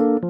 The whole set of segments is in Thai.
คุ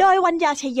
โดยวัญญาชยโย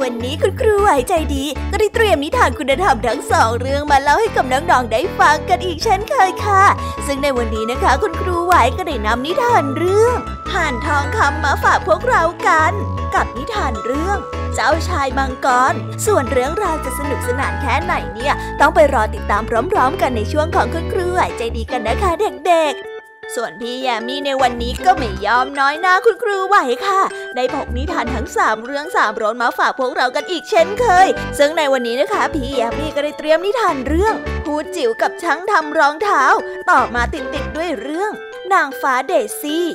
วันนี้คุณครูไหวใจดี ก็ได้เตรียมนิทานคุณธรรมทั้งสองเรื่องมาเล่าให้กับน้องๆได้ฟังกันอีกเช่นเคยค่ะ ซึ่งในวันนี้นะคะ คุณครูไหวก็ได้นำนิทานเรื่องห่านทองคำมาฝากพวกเรากัน กับนิทานเรื่อง เจ้าชายมังกร ส่วนเรื่องราวจะสนุกสนานแค่ไหนเนี่ย ต้องไปรอติดตามพร้อม ๆ กันในช่วงของคุณครูไหวใจดีกันนะคะเด็กๆ ส่วนพี่แยมมี่ในวันนี้ก็ไม่ยอมน้อยหน้าคุณครูไหวค่ะ ได้พกนิทานทั้งสามเรื่องสามรสมาฝากพวกเรากันอีกเช่นเคย ซึ่งในวันนี้นะคะ พี่แยมมี่ก็ได้เตรียมนิทานเรื่องพูดจิ๋วกับช้างทำรองเท้า ต่อมาติดติดด้วยเรื่อง นางฟ้าเดซี่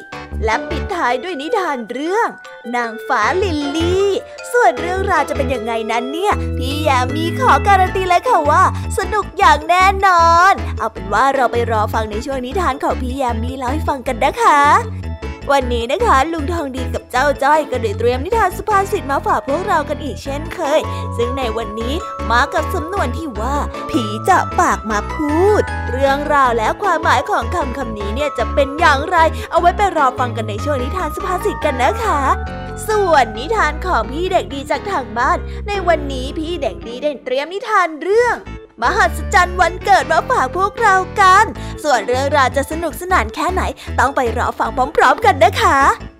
และปิดท้ายด้วยนิทานเรื่อง นางฟ้าลิลลี่ ส่วนเรื่องราวจะเป็นยังไงนั้นเนี่ย พี่ยามีขอการันตีเลยค่ะว่า สนุกอย่างแน่นอน เอาเป็นว่าเราไปรอฟังในช่วงนิทานของพี่ยามีเล่าให้ฟังกันนะคะ วันนี้นะคะ ลุงทองดีกับเจ้าจ้อยก็ได้เตรียมนิทานสุภาษิตมาฝากพวกเรากันอีกเช่นเคย ซึ่งในวันนี้มากับสำนวนที่ว่า ผีจะปากมาพูด เรื่องราวและความหมายของคำคำนี้เนี่ยจะเป็นอย่างไร เอาไว้ไปรอฟังกันในช่วงนิทานสุภาษิตกันนะคะส่วนนิทานของพี่เด็กดีจากทางบ้าน ในวันนี้พี่เด็กดีได้เตรียมนิทานเรื่อง มหัศจรรย์วันเกิดมาฝากพวกเรากัน ส่วนเรื่องราวจะสนุกสนานแค่ไหน ต้องไปรอฟังพร้อม ๆ กันนะคะ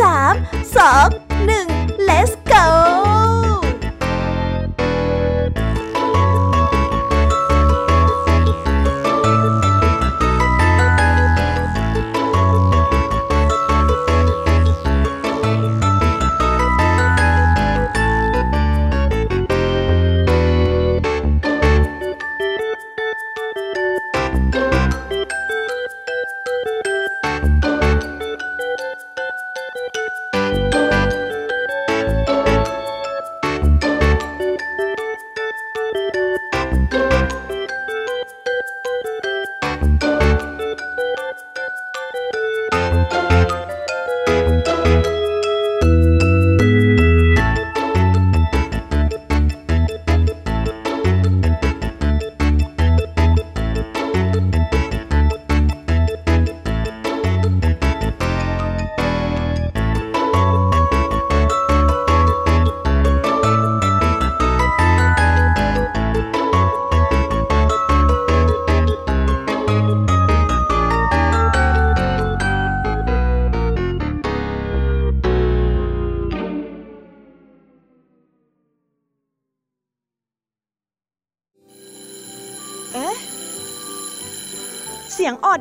สามสองหนึ่ง let's go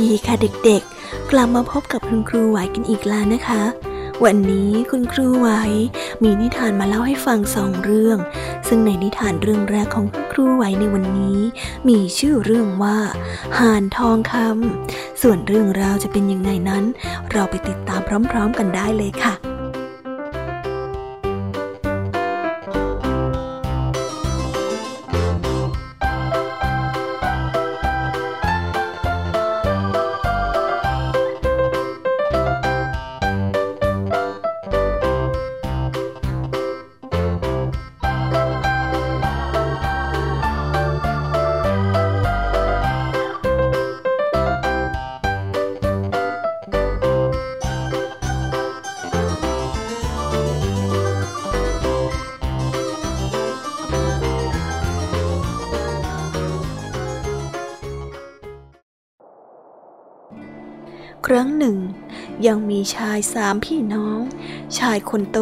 ดีค่ะเด็กๆ กลับมาพบกับคุณครูไหวกันอีกแล้วนะคะ วันนี้คุณครูไหวมีนิทานมาเล่าให้ฟังสองเรื่อง ซึ่งในนิทานเรื่องแรกของคุณครูไหวในวันนี้ มีชื่อเรื่องว่าห่านทองคำส่วนเรื่องราวจะเป็นยังไงนั้น เราไปติดตามพร้อม ๆ กันได้เลยค่ะ ยังมีชายสามพี่น้อง ชายคนโต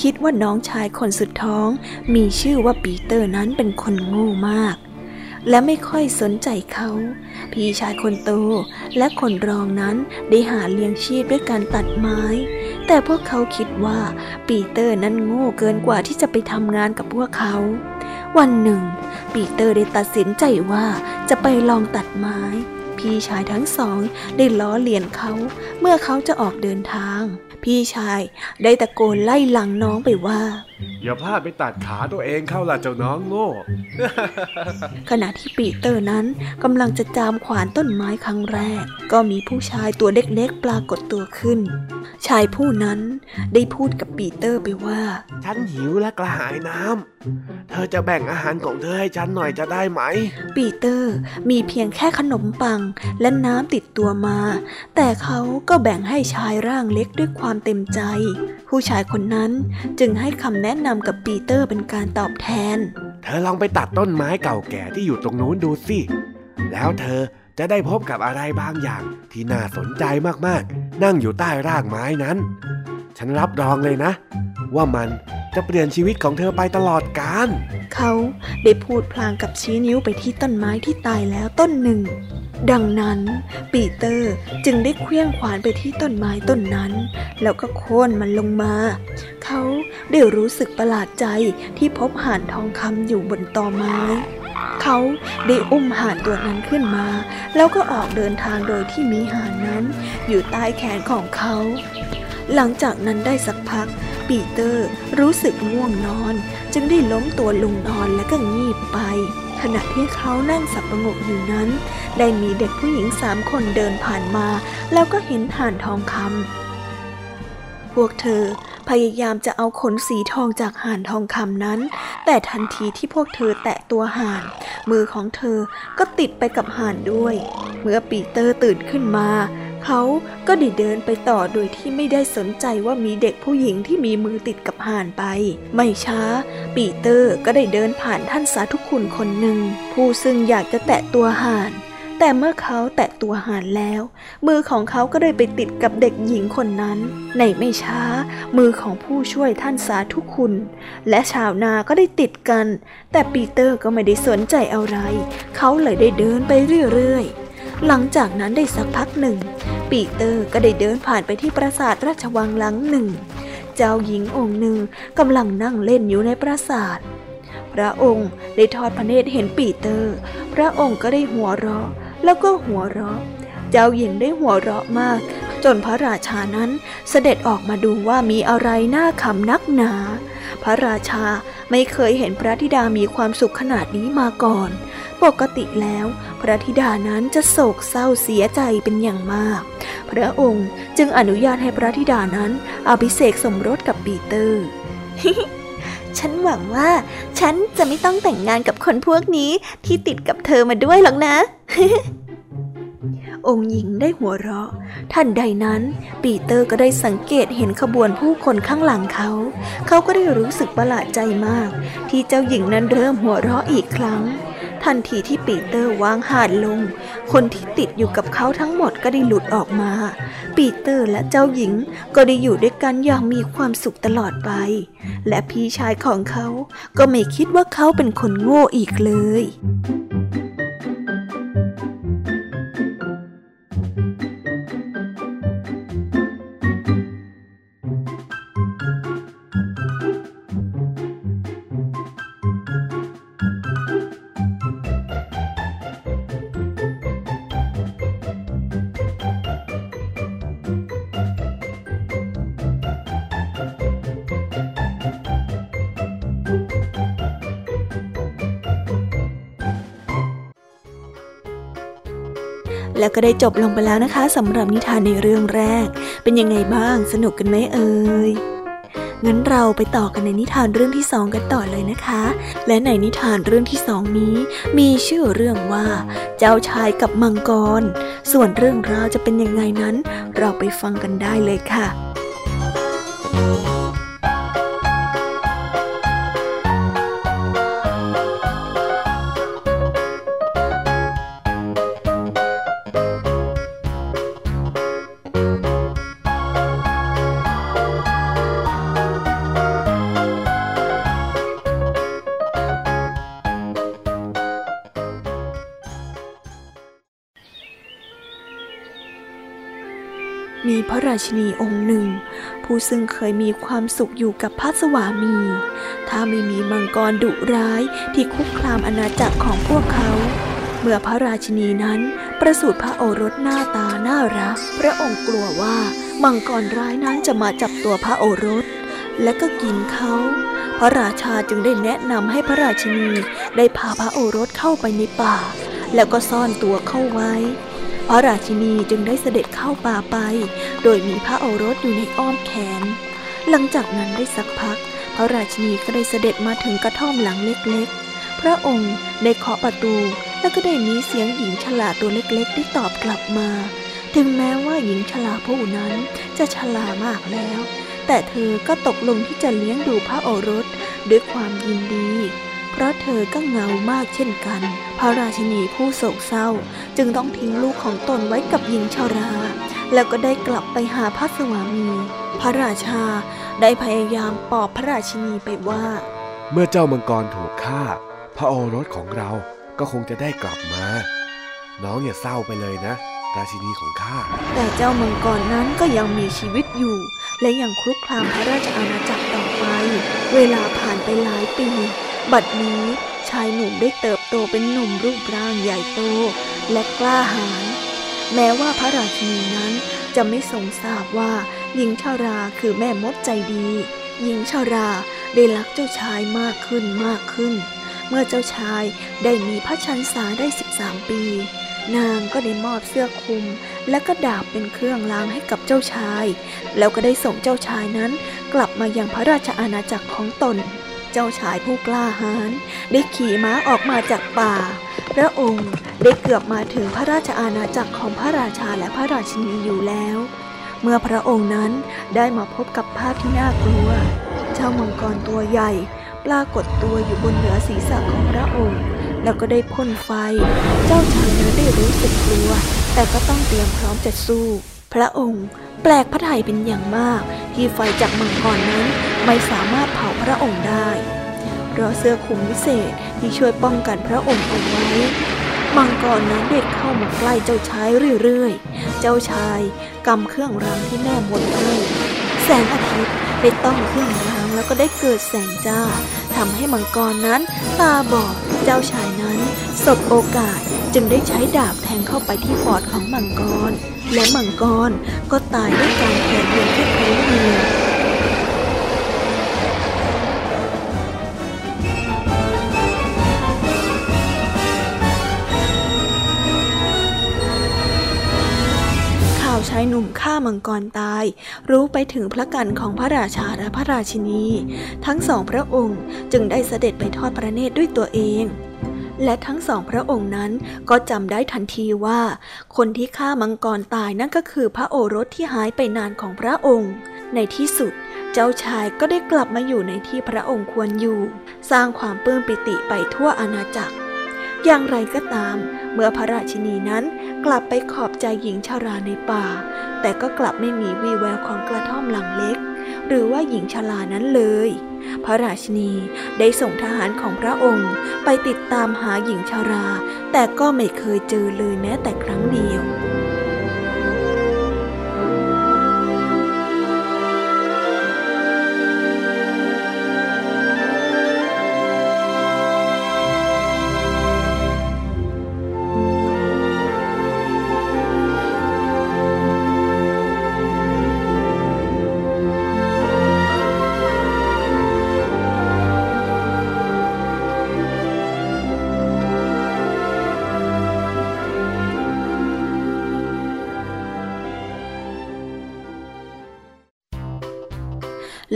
คิดว่าน้องชายคนสุดท้อง มีชื่อว่าปีเตอร์นั้นเป็นคนโง่มาก และไม่ค่อยสนใจเขา พี่ชายคนโตและคนรองนั้นได้หาเลี้ยงชีพด้วยการตัดไม้ แต่พวกเขาคิดว่าปีเตอร์นั้นโง่เกินกว่าที่จะไปทำงานกับพวกเขาวันหนึ่ง ปีเตอร์ได้ตัดสินใจว่าจะไปลองตัดไม้ พี่ชายทั้งสองได้ล้อเลียนเขา เมื่อเขาจะออกเดินทาง พี่ชายได้ตะโกนไล่หลังน้องไปว่า อย่าพลาดไปตัดขาตัวเองเข้าล่ะเจ้าน้องโง่ ขณะที่ปีเตอร์นั้นกำลังจะจามขวานต้นไม้ครั้งแรก ก็มีผู้ชายตัวเล็กๆปรากฏตัวขึ้น ชายผู้นั้นได้พูดกับปีเตอร์ไปว่า ฉันหิวและกระหายน้ำ เธอจะแบ่งอาหารของเธอให้ฉันหน่อยจะได้ไหม ปีเตอร์มีเพียงแค่ขนมปังและน้ำติดตัวมา แต่เขาก็แบ่งให้ชายร่างเล็กด้วยความเต็มใจ ผู้ชายคนนั้นจึงให้คำแนะนำกับปีเตอร์เป็นการตอบแทน เธอลองไปตัดต้นไม้เก่าแก่ที่อยู่ตรงนู้นดูสิ แล้วเธอจะได้พบกับอะไรบางอย่างที่น่าสนใจมากๆ นั่งอยู่ใต้รากไม้นั้น ฉันรับรองเลยนะ ว่ามันจะเปลี่ยนชีวิตของเธอไปตลอดกาลเขาได้พูดพลางกับชี้นิ้วไปที่ต้นไม้ที่ตายแล้วต้นหนึ่ง ดังนั้นปีเตอร์จึงได้เคลื่องขวานไปที่ต้นไม้ต้นนั้น แล้วก็โค่นมันลงมา เขาได้รู้สึกประหลาดใจที่พบห่านทองคำอยู่บนตอไม้ เขาได้อุ้มห่านตัวนั้นขึ้นมา แล้วก็ออกเดินทางโดยที่มีห่านนั้น อยู่ใต้แขนของเขา หลังจากนั้นได้สักพัก ปีเตอร์รู้สึกง่วงนอน จึงได้ล้มตัวลงนอนและก็งีบไป ขณะที่เขานั่งสับประงกอยู่นั้น ได้มีเด็กผู้หญิงสามคนเดินผ่านมา แล้วก็เห็นห่านทองคำพวกเธอ พยายามจะเอาขนสีทองจากห่านทองคำนั้น แต่ทันทีที่พวกเธอแตะตัวห่าน มือของเธอก็ติดไปกับห่านด้วย เมื่อปีเตอร์ตื่นขึ้นมา เขาก็ได้เดินไปต่อโดยที่ไม่ได้สนใจว่ามีเด็กผู้หญิงที่มีมือติดกับห่านไป ไม่ช้า ปีเตอร์ก็ได้เดินผ่านท่านสาธุคุณคนหนึ่ง ผู้ซึ่งอยากจะแตะตัวห่าน แต่เมื่อเขาแตะตัวหานแล้ว มือของเขาก็ได้ไปติดกับเด็กหญิงคนนั้น ในไม่ช้า มือของผู้ช่วยท่านสาธุคุณ และชาวนาก็ได้ติดกัน แต่ปีเตอร์ก็ไม่ได้สนใจอะไร เขาเลยได้เดินไปเรื่อยๆ หลังจากนั้นได้สักพักหนึ่ง ปีเตอร์ก็ได้เดินผ่านไปที่ปราสาทราชวังหลังหนึ่ง เจ้าหญิงองค์หนึ่งกำลังนั่งเล่นอยู่ในปราสาทพระองค์ได้ทอดพระเนตรเห็นปีเตอร์ พระองค์ก็ได้หัวเราะ แล้วก็หัวเราะ เจ้าหญิงได้หัวเราะมาก จนพระราชานั้นเสด็จออกมาดูว่ามีอะไรน่าขำนักหนา พระราชาไม่เคยเห็นพระธิดามีความสุขขนาดนี้มาก่อน ปกติแล้ว พระธิดานั้นจะโศกเศร้าเสียใจเป็นอย่างมาก พระองค์จึงอนุญาตให้พระธิดานั้นอภิเษกสมรสกับปีเตอร์ ฉันหวังว่า ฉันจะไม่ต้องแต่งงานกับคนพวกนี้ที่ติดกับเธอมาด้วยหรอกนะ องค์หญิงได้หัวเราะ ท่านใดนั้น ปีเตอร์ก็ได้สังเกตเห็นขบวนผู้คนข้างหลังเขา เขาก็ได้รู้สึกประหลาดใจมาก ที่เจ้าหญิงนั้นเริ่มหัวเราะอีกครั้ง ทันทีที่ปีเตอร์วางหาดลง คนที่ติดอยู่กับเขาทั้งหมดก็ได้หลุดออกมา ปีเตอร์และเจ้าหญิงก็ได้อยู่ด้วยกันอย่างมีความสุขตลอดไป และพี่ชายของเขาก็ไม่คิดว่าเขาเป็นคนโง่อีกเลย ก็ได้จบลงไปแล้วนะคะสำหรับนิทานในเรื่องแรก เป็นยังไงบ้างสนุกกันไหมเอ่ยงั้นเราไปต่อกันในนิทานเรื่องที่สองกันต่อเลยนะคะ และในนิทานเรื่องที่สองนี้ มีชื่อเรื่องว่า เจ้าชายกับมังกร ส่วนเรื่องราวจะเป็นยังไงนั้น เราไปฟังกันได้เลยค่ะ นีองค์หนึ่ง ผู้ซึ่งเคยมีความสุขอยู่กับพระสวามี ถ้าไม่มีมังกรดุร้ายที่คุกคามอาณาจักรของพวกเขา เมื่อพระราชินีนั้นประสูติพระโอรสหน้าตาน่ารัก พระองค์กลัวว่ามังกรร้ายนั้นจะมาจับตัวพระโอรส และก็กินเขา พระราชาจึงได้แนะนำให้พระราชินีได้พาพระโอรสเข้าไปในป่า แล้วก็ซ่อนตัวเข้าไว้ พระราชินีจึงได้เสด็จเข้าป่าไป โดยมีพระโอรสอยู่ในอ้อมแขน หลังจากนั้นได้สักพัก พระราชินีก็ได้เสด็จมาถึงกระท่อมหลังเล็กๆ พระองค์ได้เคาะประตู แล้วก็ได้มีเสียงหญิงฉลาตัวเล็กๆได้ตอบกลับมา ถึงแม้ว่าหญิงชราผู้นั้นจะชรามากแล้ว แต่เธอก็ตกลงที่จะเลี้ยงดูพระโอรสด้วยความยินดี เพราะเธอก็เหงามากเช่นกัน พระราชินีผู้โศกเศร้าจึงต้องทิ้งลูกของตนไว้กับหญิงชรา แล้วก็ได้กลับไปหาพระสวามี พระราชาได้พยายามปลอบพระราชินีไปว่า เมื่อเจ้ามังกรถูกฆ่า พระโอรสของเราก็คงจะได้กลับมา น้องอย่าเศร้าไปเลยนะ ราชินีของข้า แต่เจ้ามังกรนั้นก็ยังมีชีวิตอยู่ และยังคลุกคลามพระราชอาณาจักรต่อไป เวลาผ่านไปหลายปี บัดนี้ชายหนุ่มได้เติบโตเป็นหนุ่มรูปร่างใหญ่โตและกล้าหาญแม้ว่าพระราชินีนั้นจะไม่ทรงทราบว่าหญิงชาราคือแม่มดใจดี หญิงชาราได้รักเจ้าชายมากขึ้นมากขึ้น เมื่อเจ้าชายได้มีพระชันษาได้ 13 ปี นางก็ได้มอบเสื้อคลุม และก็ดาบเป็นเครื่องรางให้กับเจ้าชาย แล้วก็ได้ส่งเจ้าชายนั้นกลับมายังพระราชอาณาจักรของตน เจ้าชายผู้กล้าหาญได้ขี่ม้าออกมาจากป่า พระองค์ได้เกือบมาถึงพระราชอาณาจักรของพระราชาและพระราชินีอยู่แล้ว เมื่อพระองค์นั้นได้มาพบกับภาพที่น่ากลัว เจ้ามังกรตัวใหญ่ ปรากฏตัวอยู่บนเหนือศีรษะของพระองค์ แล้วก็ได้พ่นไฟ เจ้าชายนั้นได้รู้สึกกลัว แต่ก็ต้องเตรียมพร้อมจะสู้ พระองค์ แปลกพระทัยเป็นอย่างมาก ที่ไฟจากมังกรนั้นไม่สามารถเผาพระองค์ได้ เพราะเสื้อคลุมวิเศษที่ช่วยป้องกันพระองค์เอาไว้มังกรนั้นเด็ดเข้ามาใกล้เจ้าชายเรื่อยๆ เจ้าชายกำเครื่องรางที่แม่มดให้แสงอาทิตย์ ได้ต้องเครื่องรางแล้วก็ได้เกิดแสงจ้าทำให้มังกรนั้นตาบอดเจ้าชายนั้นสบโอกาสจึงได้ใช้ดาบแทงเข้าไปที่ปอดของมังกร และมังกรก็ตายด้วยการแทงเวียนที่พื้นดินข่าวายหนุ่มฆ่ามังกรตาย รู้ไปถึงพระกันของพระราชาและพระราชินี ทั้งสองพระองค์จึงได้เสด็จไปทอดพระเนตรด้วยตัวเอง และทั้งสองพระองค์นั้นก็จำได้ทันทีว่า คนที่ฆ่ามังกรตายนั่นก็คือพระโอรสที่หายไปนานของพระองค์ ในที่สุดเจ้าชายก็ได้กลับมาอยู่ในที่พระองค์ควรอยู่ สร้างความปลื้มปิติไปทั่วอาณาจักร อย่างไรก็ตาม เมื่อพระราชินีนั้นกลับไปขอบใจหญิงชาราในป่า แต่ก็กลับไม่มีวี่แววของกระท่อมหลังเล็ก หรือว่าหญิงชรานั้นเลย พระราชินีได้ส่งทหารของพระองค์ไปติดตามหาหญิงชารา แต่ก็ไม่เคยเจอเลยแม้แต่ครั้งเดียว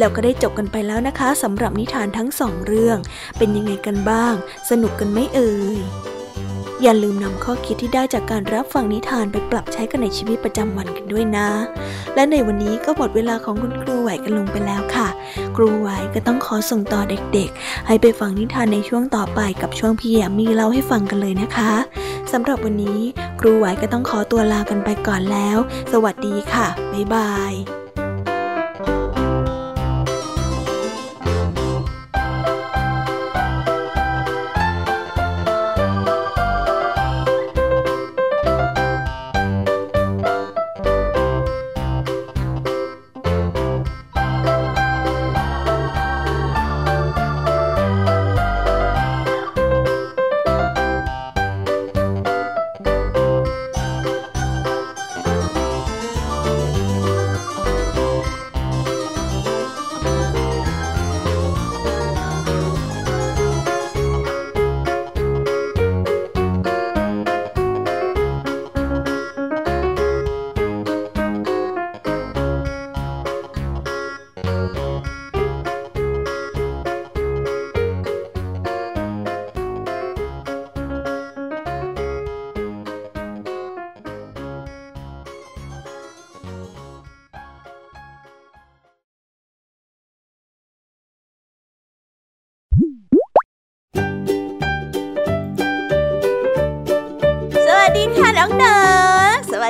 แล้วก็ได้จบกันไปแล้วนะคะสำหรับนิทานทั้งสองเรื่อง เป็นยังไงกันบ้าง สนุกกันไหมเอ่ยอย่าลืมนำข้อคิดที่ได้จากการรับฟังนิทานไปปรับใช้กันในชีวิตประจำวันกันด้วยนะ และในวันนี้ก็หมดเวลาของคุณครูไหวกันลงไปแล้วค่ะ ครูไหวก็ต้องขอส่งต่อเด็กๆ ให้ไปฟังนิทานในช่วงต่อไปกับช่วงพี่แยมมีเล่าให้ฟังกันเลยนะคะสำหรับวันนี้ ครูไหวก็ต้องขอตัวลากันไปก่อนแล้ว สวัสดีค่ะบ๊ายบาย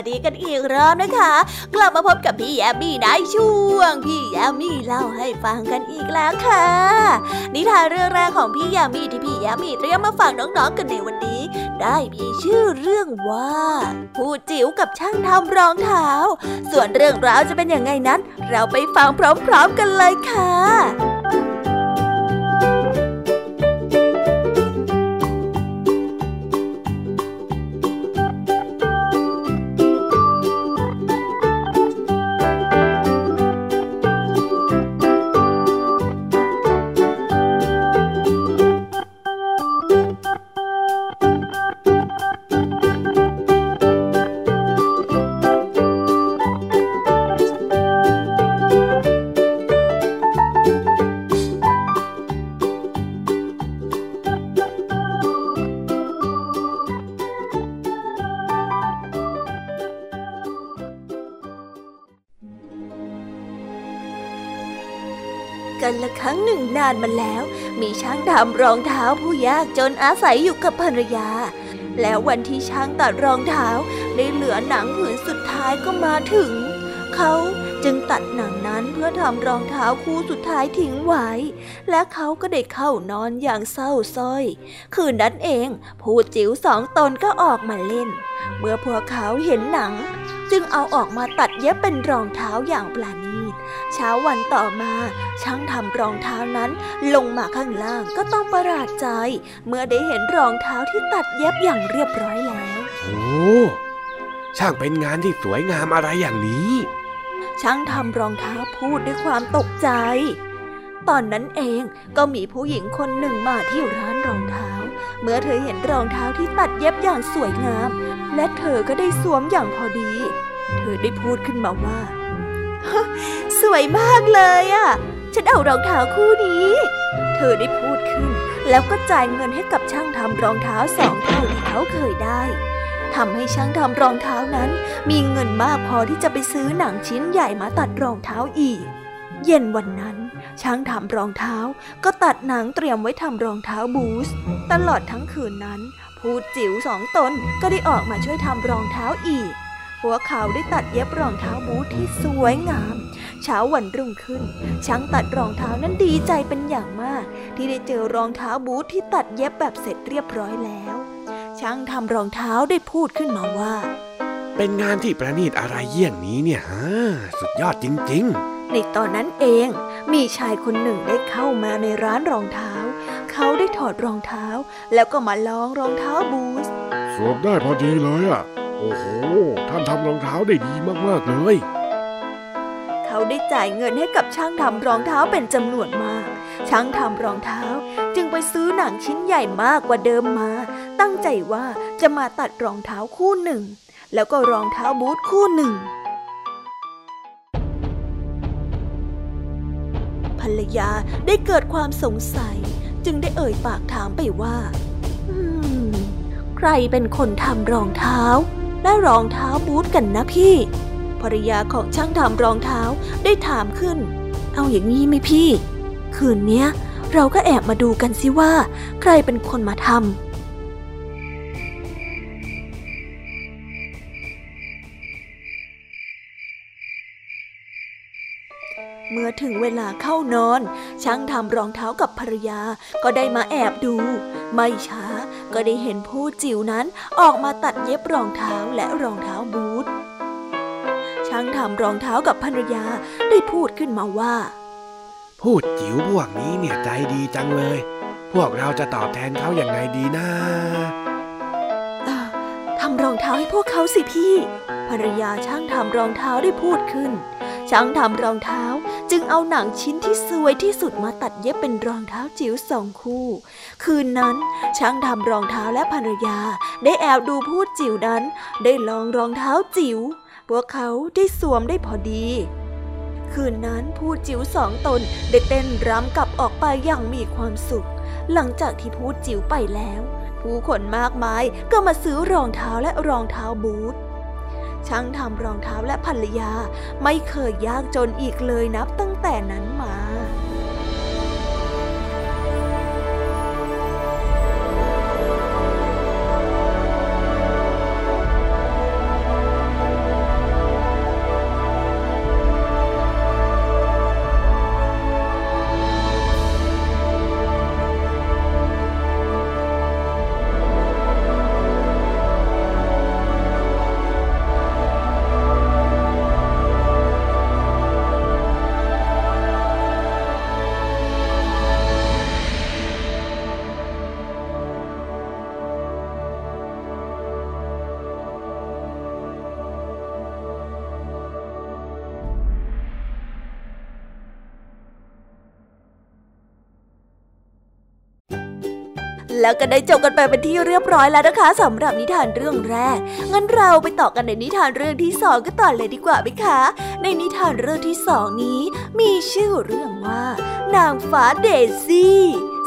ดีกันอีกรอบนะคะ กลับมาพบกับพี่แยมมี่ได้ช่วง พี่แยมมี่เล่าให้ฟังกันอีกแล้วค่ะ นิทานเรื่องแรกของพี่แยมมี่ที่พี่แยมมี่เตรียมมาฝากน้องๆกันในวันนี้ ได้มีชื่อเรื่องว่าผู้จิ๋วกับช่างทำรองเท้า ส่วนเรื่องราวจะเป็นอยังไงนั้น เราไปฟังพร้อม ๆ กันเลยค่ะานมาแล้ว มีช่างทำรองเท้าผู้ยากจนอาศัยอยู่กับภรรยา แล้ววันที่ช่างตัดรองเท้าได้เหลือหนังผืนสุดท้ายก็มาถึง เขาจึงตัดหนังนั้นเพื่อทำรองเท้าคู่สุดท้ายทิ้งไว้ และเขาก็ได้เข้านอนอย่างเศร้าส้อย คืนนั้นเองผู้จิ๋วสองตนก็ออกมาเล่น เมื่อพวกเขาเห็นหนัง จึงเอาออกมาตัดเย็บเป็นรองเท้าอย่างปราณี เช้าวันต่อมาช่างทำรองเท้านั้น ลงมาข้างล่างก็ต้องประหลาดใจ เมื่อได้เห็นรองเท้าที่ตัดเย็บอย่างเรียบร้อยแล้วโอ้ช่างเป็นงานที่สวยงามอะไรอย่างนี้ ช่างทำรองเท้าพูดด้วยความตกใจ ตอนนั้นเองก็มีผู้หญิงคนหนึ่งมาที่ร้านรองเท้า เมื่อเธอเห็นรองเท้าที่ตัดเย็บอย่างสวยงาม และเธอก็ได้สวมอย่างพอดี เธอได้พูดขึ้นมาว่า สวยมากเลยอะ ฉันเอารองเท้าคู่นี้ เธอได้พูดขึ้น แล้วก็จ่ายเงินให้กับช่างทำรองเท้าสองเท่าที่เขาเคยได้ทำให้ช่างทำรองเท้านั้น มีเงินมากพอที่จะไปซื้อหนังชิ้นใหญ่มาตัดรองเท้าอีก เย็นวันนั้น ช่างทำรองเท้าก็ตัดหนังเตรียมไว้ทำรองเท้าบูสต์ตลอดทั้งคืนนั้น ผู้จิ๋วสองตนก็ได้ออกมาช่วยทำรองเท้าอีก พวกเขาได้ตัดเย็บรองเท้าบูทที่สวยงาม เช้าวันรุ่งขึ้น ช่างตัดรองเท้านั้นดีใจเป็นอย่างมาก ที่ได้เจอรองเท้าบูทที่ตัดเย็บแบบเสร็จเรียบร้อยแล้ว ช่างทำรองเท้าได้พูดขึ้นมาว่า เป็นงานที่ประณีตอะไรเยี่ยงนี้เนี่ยฮะสุดยอดจริงในตอนนั้นเองมีชายคนหนึ่งได้เข้ามาในร้านรองเท้า เขาได้ถอดรองเท้า แล้วก็มาลองรองเท้าบูสต์สวมได้พอดีเลยอะ โอ้โห ท่านทำรองเท้าได้ดีมากๆเลย เขาได้จ่ายเงินให้กับช่างทำรองเท้าเป็นจำนวนมาก ช่างทำรองเท้าจึงไปซื้อหนังชิ้นใหญ่มากกว่าเดิมมา ตั้งใจว่าจะมาตัดรองเท้าคู่หนึ่ง แล้วก็รองเท้าบูทคู่หนึ่งภรรยาได้เกิดความสงสัย จึงได้เอ่ยปากถามไปว่า ใครเป็นคนทำรองเท้า และรองเท้าบูทกันนะพี่ ภรรยาของช่างทำรองเท้าได้ถามขึ้น เอาอย่างนี้ไหมพี่ คืนเนี้ย เราก็แอบมาดูกันสิว่า ใครเป็นคนมาทำเมื่อถึงเวลาเข้านอน ช่างทำรองเท้ากับภรรยาก็ได้มาแอบดู ไม่ช้า ก็ได้เห็นผู้จิ๋วนั้นออกมาตัดเย็บรองเท้าและรองเท้าบูทช่างทำรองเท้ากับภรรยาได้พูดขึ้นมาว่าๆพูดจิ๋วพวกนี้เนี่ยใจดีจังเลย พวกเราจะตอบแทนเขาอย่างไงดีนะเอ่อทำรองเท้าให้พวกเขาสิพี่ ภรรยาช่างทำรองเท้าได้พูดขึ้น ช่างทำรองเท้าจึงเอาหนังชิ้นที่สวยที่สุดมาตัดเย็บเป็นรองเท้าจิ๋วสองคู่ คืนนั้นช่างทำรองเท้าและภรรยา ได้แอบดูพูดจิ๋วนั้น ได้ลองรองเท้าจิ๋วพวกเขาได้สวมได้พอดี คืนนั้นพูดจิ๋วสองตนได้เต้นรำกลับออกไปอย่างมีความสุข หลังจากที่พูดจิ๋วไปแล้ว ผู้คนมากมายก็มาซื้อรองเท้าและรองเท้าบูท ช่างทำรองเท้าและภรรยา ไม่เคยยากจนอีกเลยนับตั้งแต่นั้นมา แล้วก็ได้จบกันไปเป็นที่เรียบร้อยแล้วนะคะสำหรับนิทานเรื่องแรก งั้นเราไปต่อกันในนิทานเรื่องที่สองกันต่อเลยดีกว่าไหมคะ ในนิทานเรื่องที่สองนี้ มีชื่อเรื่องว่า นางฟ้าเดซี่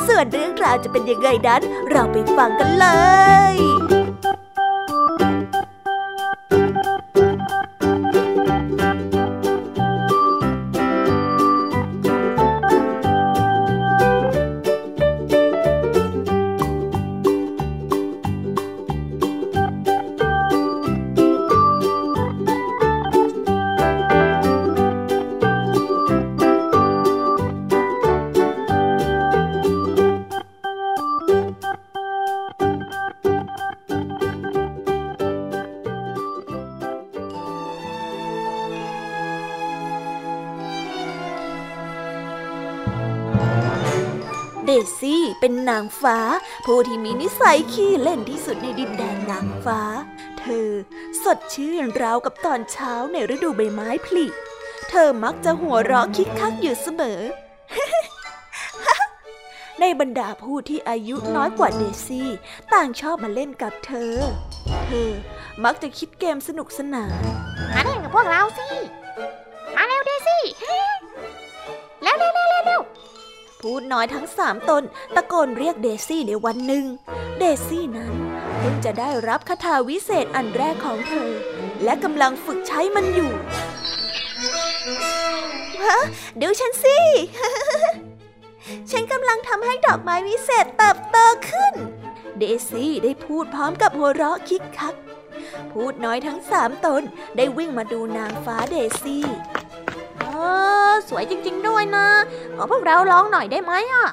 ส่วนเรื่องราวจะเป็นยังไงนั้น เราไปฟังกันเลยางฟ้า ผู้ที่มีนิสัยขี้เล่นที่สุดในดินแดนนางฟ้า เธอสดชื่นราวกับตอนเช้าในฤดูใบไม้ผลิ เธอมักจะหัวเราะคิกคักอยู่เสมอ ในบรรดาผู้ที่อายุน้อยกว่าเดซี่ ต่างชอบมาเล่นกับเธอ เธอมักจะคิดเกมสนุกสนาน มาเล่นกับพวกเราสิ มาเร็วเดซี่ พูดน้อยทั้งสามตนตะโกนเรียกเดซี่ในวันหนึ่ง เดซี่นั้นเพิ่งจะได้รับคาถาวิเศษอันแรกของเธอ และกำลังฝึกใช้มันอยู่ฮะดูฉันสิ ฉันกำลังทำให้ดอกไม้วิเศษเติบโตขึ้น เดซี่ได้พูดพร้อมกับหัวเราะคิกคัก พูดน้อยทั้งสามตนได้วิ่งมาดูนางฟ้าเดซี่ ออสวยจริง ๆ ด้วยนะขอพวกเราลองหน่อยได้ไหมอะ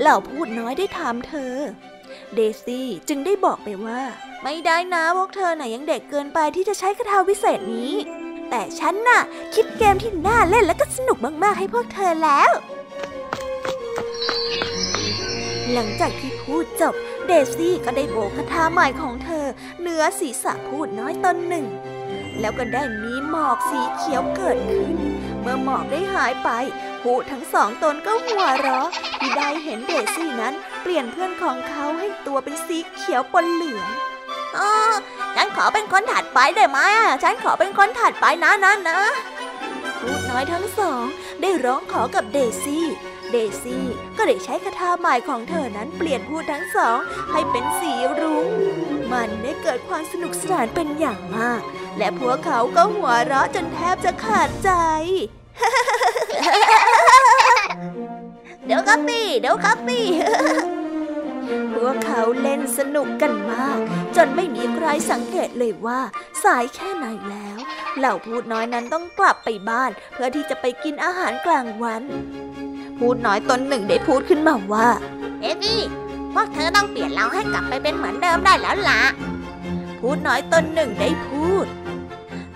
เหล่าพูดน้อยได้ถามเธอ เดซี่จึงได้บอกไปว่า ไม่ได้นะพวกเธอไหนยังเด็กเกินไปที่จะใช้คาถาวิเศษนี้ แต่ฉันน่ะ คิดเกมที่น่าเล่นและก็สนุกมากๆให้พวกเธอแล้ว หลังจากที่พูดจบ เดซี่ก็ได้โบกคาถาใหม่ของเธอเนื้อศีรษะพูดน้อยตนหนึ่ง แล้วก็ได้มีหมอกสีเขียวเกิดขึ้น เมื่อหมอกได้หายไป ผู้ทั้งสองตนก็หัวเราะที่ได้เห็นเดซี่นั้นเปลี่ยนเพื่อนของเขาให้ตัวเป็นสีเขียวปนเหลืองอ๋อฉันขอเป็นคนถัดไปได้ไหมฉันขอเป็นคนถัดไปนะนะนะพูดน้อยทั้งสอง ได้ร้องขอกับเดซี่ เดซี่ก็ได้ใช้คาถาใหม่ของเธอนั้นเปลี่ยนพูดทั้งสอง ให้เป็นสีรุง้ง มันได้เกิดความสนุกสนานเป็นอย่างมาก และพวกเขาก็หัวเราะจนแทบจะขาดใจเดี๋ยวครับพี่เดี๋ยวครับพี่พวกเขาเล่นสนุกกันมาก จนไม่มีใครสังเกตเลยว่า สายแค่ไหนแล้ว เหล่าพูดน้อยนั้นต้องกลับไปบ้าน เพื่อที่จะไปกินอาหารกลางวัน พูดน้อยตนหนึ่งได้พูดขึ้นมาว่าเอฟี่พวกเธอต้องเปลี่ยนเราให้กลับไปเป็นเหมือนเดิมได้แล้วล่ะ พูดน้อยตนหนึ่งได้พูด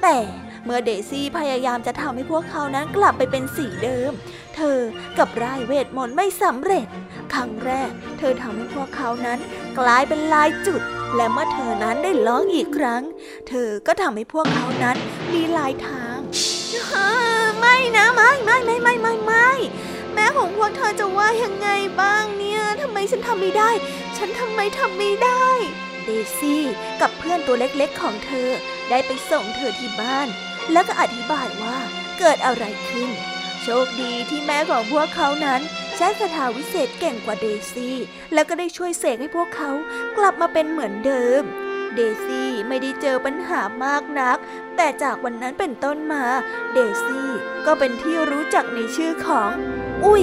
แต่เมื่อเดซี่พยายามจะทำให้พวกเขานั้นกลับไปเป็นสีเดิม เธอกับรายเวทมนต์ไม่สำเร็จ ครั้งแรก เธอทำให้พวกเขานั้นกลายเป็นลายจุด และเมื่อเธอนั้นได้ร้องอีกครั้ง เธอก็ทำให้พวกเขานั้นมีลายทางไม่นะไม่ไม่ไม่ไม่ไม่ไม่ แม่ของพวกเธอจะว่ายังไงบ้างเนี่ยทำไมฉันทำไม่ได้ ฉันทำไมทำไม่ได้ เดซี่กับเพื่อนตัวเล็กๆของเธอได้ไปส่งเธอที่บ้าน แล้วก็อธิบายว่าเกิดอะไรขึ้น โชคดีที่แม่ของพวกเขานั้น ใช้คาถาวิเศษเก่งกว่าเดซี่ แล้วก็ได้ช่วยเสกให้พวกเขากลับมาเป็นเหมือนเดิม เดซี่ไม่ได้เจอปัญหามากนัก แต่จากวันนั้นเป็นต้นมา เดซี่ก็เป็นที่รู้จักในชื่อของ อุ้ย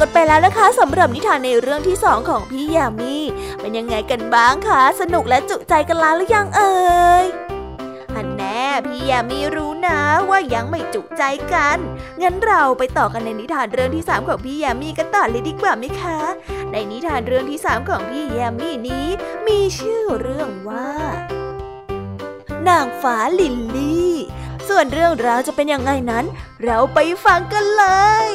ก็ได้จบกันไปแล้วนะคะสำหรับนิทานในเรื่องที่สองของพี่ยามีเป็นยังไงกันบ้างคะ สนุกและจุใจกันล้าหรือยังเอ่ยอันแน่พี่แยมมีรู้นะว่ายังไม่จุใจกัน งั้นเราไปต่อกันในนิทานเรื่องที่สามของพี่แยมมี่กันต่อเลยดีกว่าไหมคะ ในนิทานเรื่องที่สามของพี่แยมมี่นี้ มีชื่อเรื่องว่า นางฟ้าลิลลี่ ส่วนเรื่องราวจะเป็นยังไงนั้น เราไปฟังกันเลย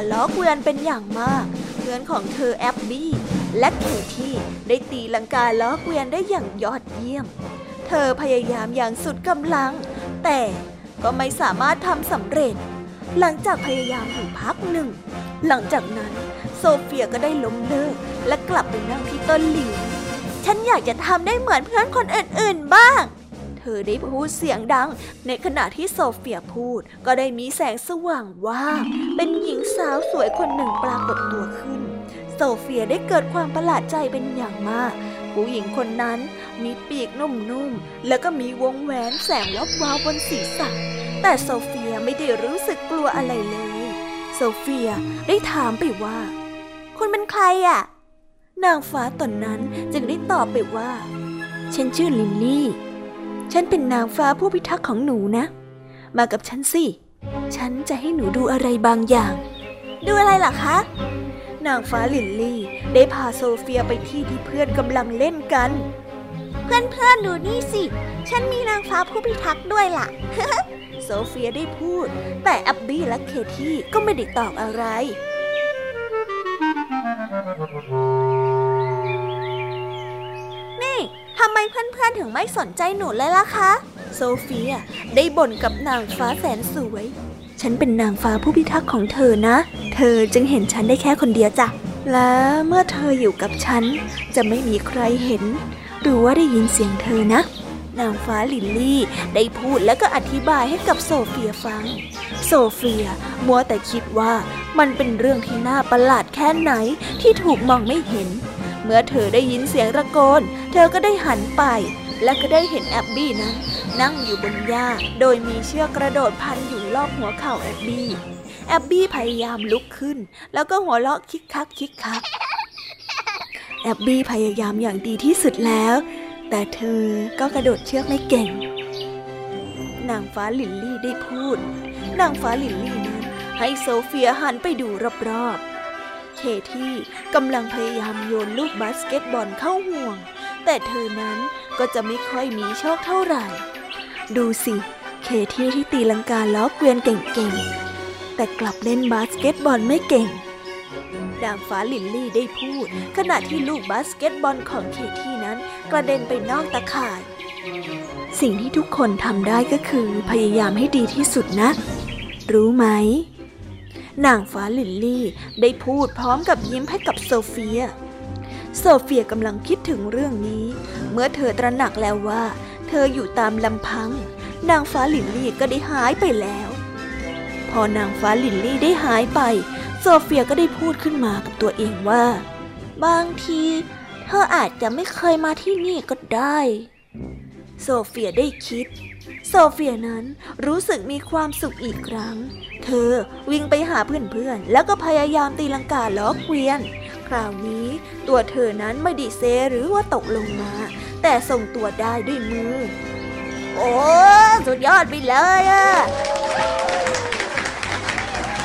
ลังกาล้อเกวียนเป็นอย่างมาก เพื่อนของเธอแอบบี้และเคที่ได้ตีลังกาล้อเกวียนได้อย่างยอดเยี่ยม เธอพยายามอย่างสุดกำลัง แต่ก็ไม่สามารถทำสำเร็จ หลังจากพยายามอยู่พักหนึ่ง หลังจากนั้นโซเฟียก็ได้ล้มเลิกและกลับไปนั่งที่ต้นหลิว ฉันอยากจะทำได้เหมือนเพื่อนคนอื่นๆบ้าง เธอได้พูดเสียงดัง ในขณะที่โซเฟียพูด ก็ได้มีแสงสว่างวาบ เป็นหญิงสาวสวยคนหนึ่งปรากฏตัวขึ้น โซเฟียได้เกิดความประหลาดใจเป็นอย่างมาก ผู้หญิงคนนั้นมีปีกนุ่มๆ แล้วก็มีวงแหวนแสงวับวาวบนศีรษะ แต่โซเฟียไม่ได้รู้สึกกลัวอะไรเลย โซเฟียได้ถามไปว่า คุณเป็นใครอะ นางฟ้าตนนั้นจึงได้ตอบไปว่า ฉันชื่อลิลลี่ ฉันเป็นนางฟ้าผู้พิทักษ์ของหนูนะ มากับฉันสิ ฉันจะให้หนูดูอะไรบางอย่าง ดูอะไรล่ะคะ นางฟ้าลิลลี่ได้พาโซเฟียไปที่ที่เพื่อนกำลังเล่นกัน เพื่อนเพื่อนดูนี่สิ ฉันมีนางฟ้าผู้พิทักษ์ด้วยล่ะ โซเฟียได้พูด แต่แอบบี้และเคที่ก็ไม่ได้ตอบอะไร ทำไมเพื่อนๆถึงไม่สนใจหนูเลยล่ะคะ โซเฟียได้บ่นกับนางฟ้าแสนสวย ฉันเป็นนางฟ้าผู้พิทักษ์ของเธอนะ เธอจึงเห็นฉันได้แค่คนเดียวจ้ะ และเมื่อเธออยู่กับฉัน จะไม่มีใครเห็น หรือว่าได้ยินเสียงเธอนะนางฟ้าลิลลี่ได้พูดแล้วก็อธิบายให้กับโซเฟียฟัง โซเฟียมัวแต่คิดว่ามันเป็นเรื่องที่น่าประหลาดแค่ไหนที่ถูกมองไม่เห็น เมื่อเธอได้ยินเสียงตะโกน เธอก็ได้หันไป และก็ได้เห็นแอบบี้นั้น นั่งอยู่บนหญ้าโดยมีเชือกกระโดดพันอยู่รอบหัวเข่าแอบบี้ แอบบี้พยายามลุกขึ้น แล้วก็หัวเราะคิกคักคิกคัก แอบบี้พยายามอย่างดีที่สุดแล้ว แต่เธอก็กระโดดเชือกไม่เก่ง นางฟ้าลิลลี่ได้พูด นางฟ้าลิลลี่นั้นให้โซเฟียหันไปดูรอบๆ เคที่ กำลังพยายามโยนลูกบาสเกตบอลเข้าห่วง แต่เธอนั้นก็จะไม่ค่อยมีโชคเท่าไหร่ ดูสิ เคที่ที่ตีลังกาล้อเกวียนเก่งๆ แต่กลับเล่นบาสเกตบอลไม่เก่งนางฟ้าลิลลี่ได้พูด ขณะที่ลูกบาสเกตบอลของเคที่นั้นกระเด็นไปนอกตะข่าย สิ่งที่ทุกคนทำได้ก็คือพยายามให้ดีที่สุดนะ รู้ไหม นางฟ้าลิลลี่ได้พูดพร้อมกับยิ้มให้กับโซเฟีย โซเฟียกำลังคิดถึงเรื่องนี้ เมื่อเธอตระหนักแล้วว่า เธออยู่ตามลำพัง นางฟ้าลิลลี่ก็ได้หายไปแล้ว พอนางฟ้าลิลลี่ได้หายไป โซเฟียก็ได้พูดขึ้นมากับตัวเองว่า บางทีเธออาจจะไม่เคยมาที่นี่ก็ได้ โซเฟียได้คิด โซเฟียนั้นรู้สึกมีความสุขอีกครั้ง เธอวิ่งไปหาเพื่อนๆ แล้วก็พยายามตีลังกาล้อเกวียน คราวนี้ตัวเธอนั้นไม่ดีเซหรือว่าตกลงมา แต่ทรงตัวได้ด้วยมือ โอ้ สุดยอดไปเลยอะ